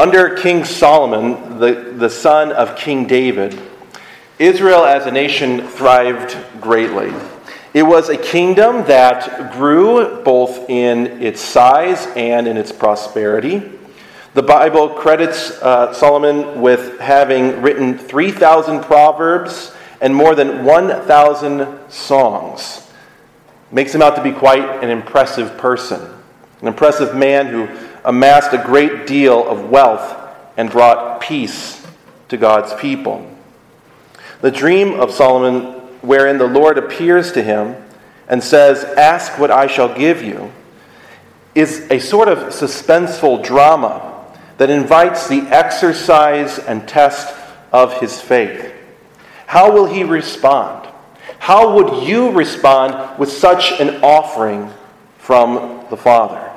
Under King Solomon, the, the son of King David, Israel as a nation thrived greatly. It was a kingdom that grew both in its size and in its prosperity. The Bible credits uh, Solomon with having written 3,000 proverbs and more than 1,000 songs. Makes him out to be quite an impressive person, an impressive man who amassed a great deal of wealth and brought peace to God's people. The dream of Solomon, wherein the Lord appears to him and says, Ask what I shall give you, is a sort of suspenseful drama that invites the exercise and test of his faith. How will he respond? How would you respond with such an offering from the Father?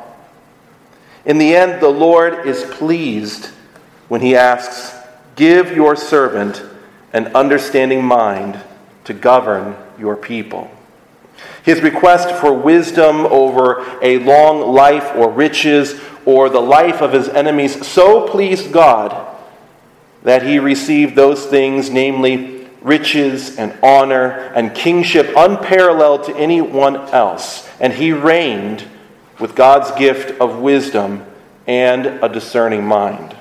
In the end, the Lord is pleased when he asks, Give your servant an understanding mind to govern your people. His request for wisdom over a long life or riches or the life of his enemies so pleased God that he received those things, namely riches and honor and kingship unparalleled to anyone else. And he reigned with God's gift of wisdom and a discerning mind.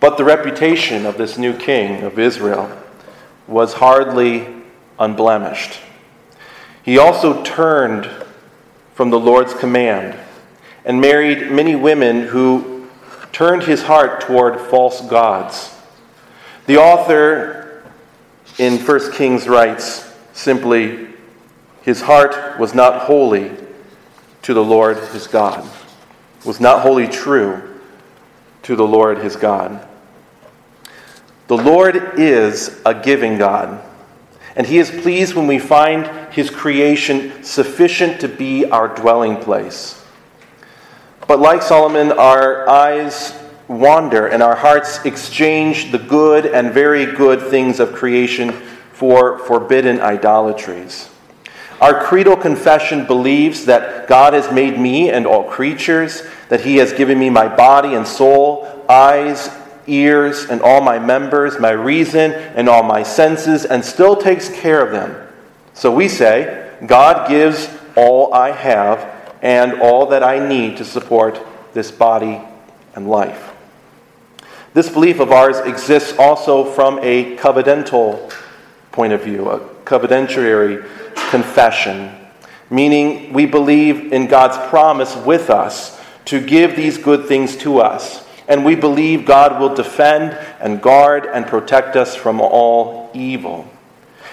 But the reputation of this new king of Israel was hardly unblemished. He also turned from the Lord's command and married many women who turned his heart toward false gods. The author in 1 Kings writes simply, His heart was not holy to the Lord his God, was not wholly true to the Lord his God. The Lord is a giving God, and he is pleased when we find his creation sufficient to be our dwelling place. But like Solomon, our eyes wander and our hearts exchange the good and very good things of creation for forbidden idolatries. Our creedal confession believes that God has made me and all creatures, that He has given me my body and soul, eyes, ears, and all my members, my reason, and all my senses, and still takes care of them. So we say, God gives all I have and all that I need to support this body and life. This belief of ours exists also from a covenantal point of view, a covenantary confession, meaning we believe in God's promise with us to give these good things to us. And we believe God will defend and guard and protect us from all evil.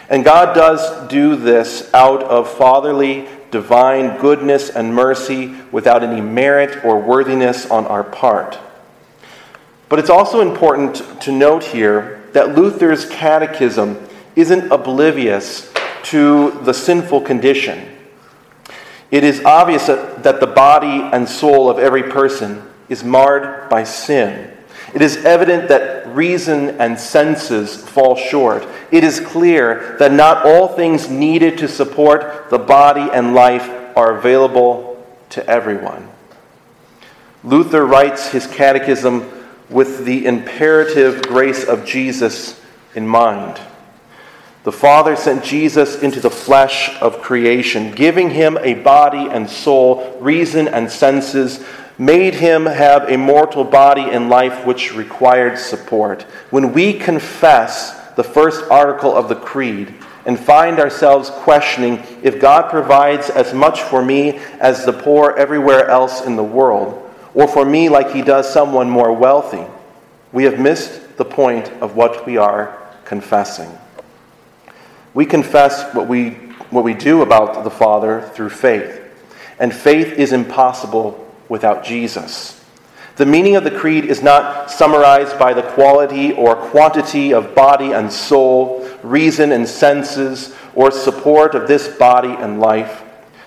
And God does do this out of fatherly, divine goodness and mercy without any merit or worthiness on our part. But it's also important to note here that Luther's catechism isn't oblivious to the sinful condition. It is obvious that the body and soul of every person is marred by sin. It is evident that reason and senses fall short. It is clear that not all things needed to support the body and life are available to everyone. Luther writes his catechism with the imperative grace of Jesus in mind. The Father sent Jesus into the flesh of creation, giving him a body and soul, reason and senses, made him have a mortal body and life which required support. When we confess the first article of the Creed and find ourselves questioning if God provides as much for me as the poor everywhere else in the world, or for me like he does someone more wealthy, we have missed the point of what we are confessing. We confess what we, what we do about the Father through faith. And faith is impossible without Jesus. The meaning of the creed is not summarized by the quality or quantity of body and soul, reason and senses, or support of this body and life.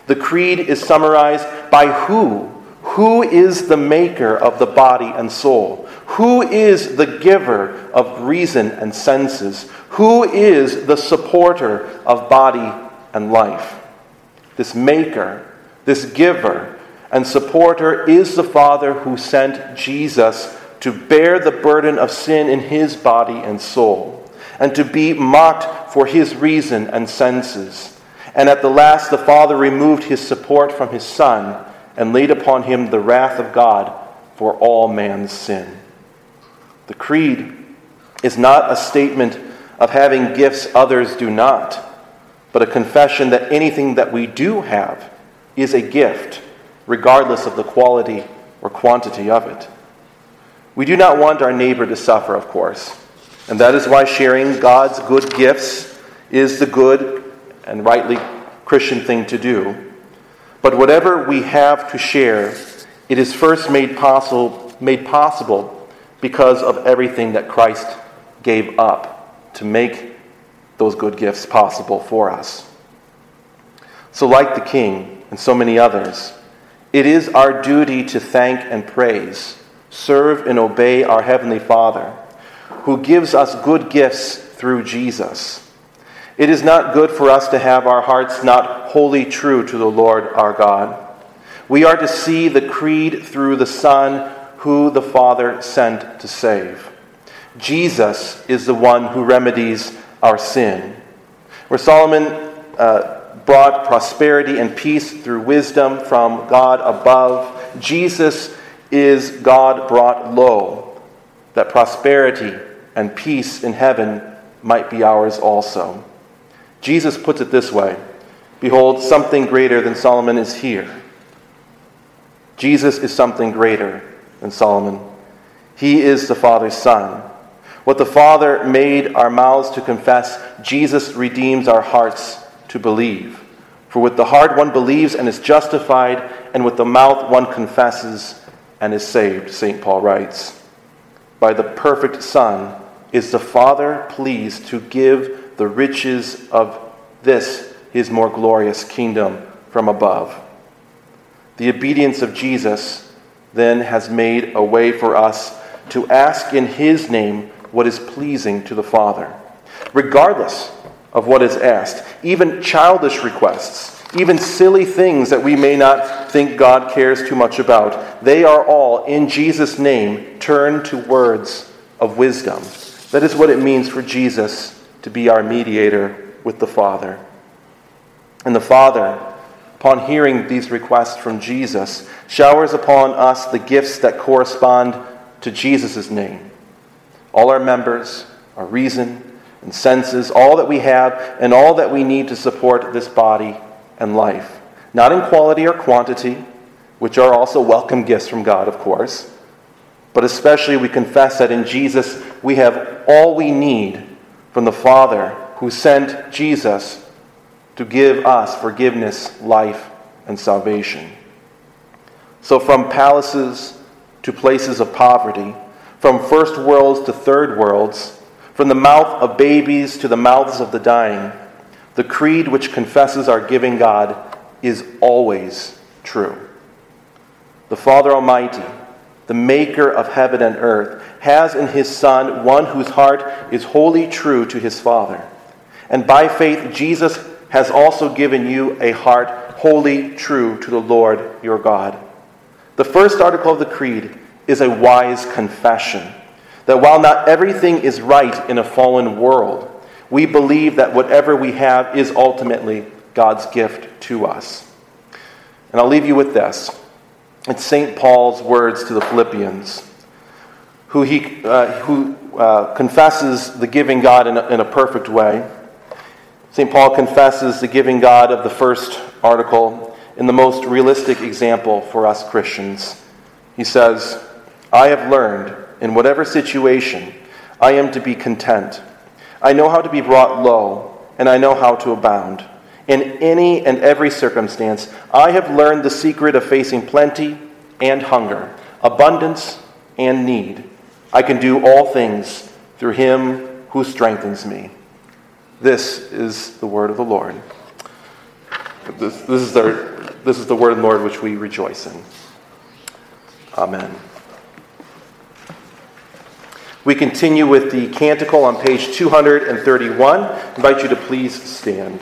The creed is summarized by who. Who is the maker of the body and soul? Who is the giver of reason and senses? Who is the supporter of body and life? This maker, this giver, and supporter is the Father who sent Jesus to bear the burden of sin in his body and soul, and to be mocked for his reason and senses. And at the last, the Father removed his support from his Son and laid upon him the wrath of God for all man's sin. The Creed is not a statement of having gifts others do not, but a confession that anything that we do have is a gift, regardless of the quality or quantity of it. We do not want our neighbor to suffer, of course, and that is why sharing God's good gifts is the good and rightly Christian thing to do. But whatever we have to share, it is first made possible, made possible because of everything that Christ gave up to make those good gifts possible for us. So, like the king and so many others, it is our duty to thank and praise, serve and obey our Heavenly Father, who gives us good gifts through Jesus. It is not good for us to have our hearts not wholly true to the Lord our God. We are to see the creed through the Son who the Father sent to save. Jesus is the one who remedies our sin. Where Solomon uh, brought prosperity and peace through wisdom from God above, Jesus is God brought low, that prosperity and peace in heaven might be ours also. Jesus puts it this way Behold, something greater than Solomon is here. Jesus is something greater than Solomon. He is the Father's Son. What the Father made our mouths to confess, Jesus redeems our hearts to believe. For with the heart one believes and is justified, and with the mouth one confesses and is saved, St. Paul writes. By the perfect Son is the Father pleased to give the riches of this, his more glorious kingdom from above. The obedience of Jesus then has made a way for us to ask in his name what is pleasing to the Father, regardless of what is asked, even childish requests. Even silly things that we may not think God cares too much about, they are all, in Jesus' name, turned to words of wisdom. That is what it means for Jesus to be our mediator with the Father. And the Father, upon hearing these requests from Jesus, showers upon us the gifts that correspond to Jesus' name. All our members, our reason and senses, all that we have, and all that we need to support this body and life. Not in quality or quantity, which are also welcome gifts from God, of course, but especially we confess that in Jesus we have all we need from the Father who sent Jesus to give us forgiveness, life, and salvation. So, from palaces to places of poverty, from first worlds to third worlds, from the mouth of babies to the mouths of the dying, the creed which confesses our giving God is always true. The Father Almighty, the maker of heaven and earth, has in his Son one whose heart is wholly true to his Father. And by faith, Jesus has also given you a heart wholly true to the Lord your God. The first article of the Creed is a wise confession that while not everything is right in a fallen world, we believe that whatever we have is ultimately God's gift to us. And I'll leave you with this. It's St. Paul's words to the Philippians, who, he, uh, who uh, confesses the giving God in a, in a perfect way. St. Paul confesses the giving God of the first article in the most realistic example for us Christians. He says, I have learned in whatever situation I am to be content. I know how to be brought low, and I know how to abound. In any and every circumstance, I have learned the secret of facing plenty and hunger, abundance and need. I can do all things through him who strengthens me. This is the word of the Lord. This, this, is, our, this is the word of the Lord which we rejoice in. Amen. We continue with the canticle on page 231. I invite you to please stand.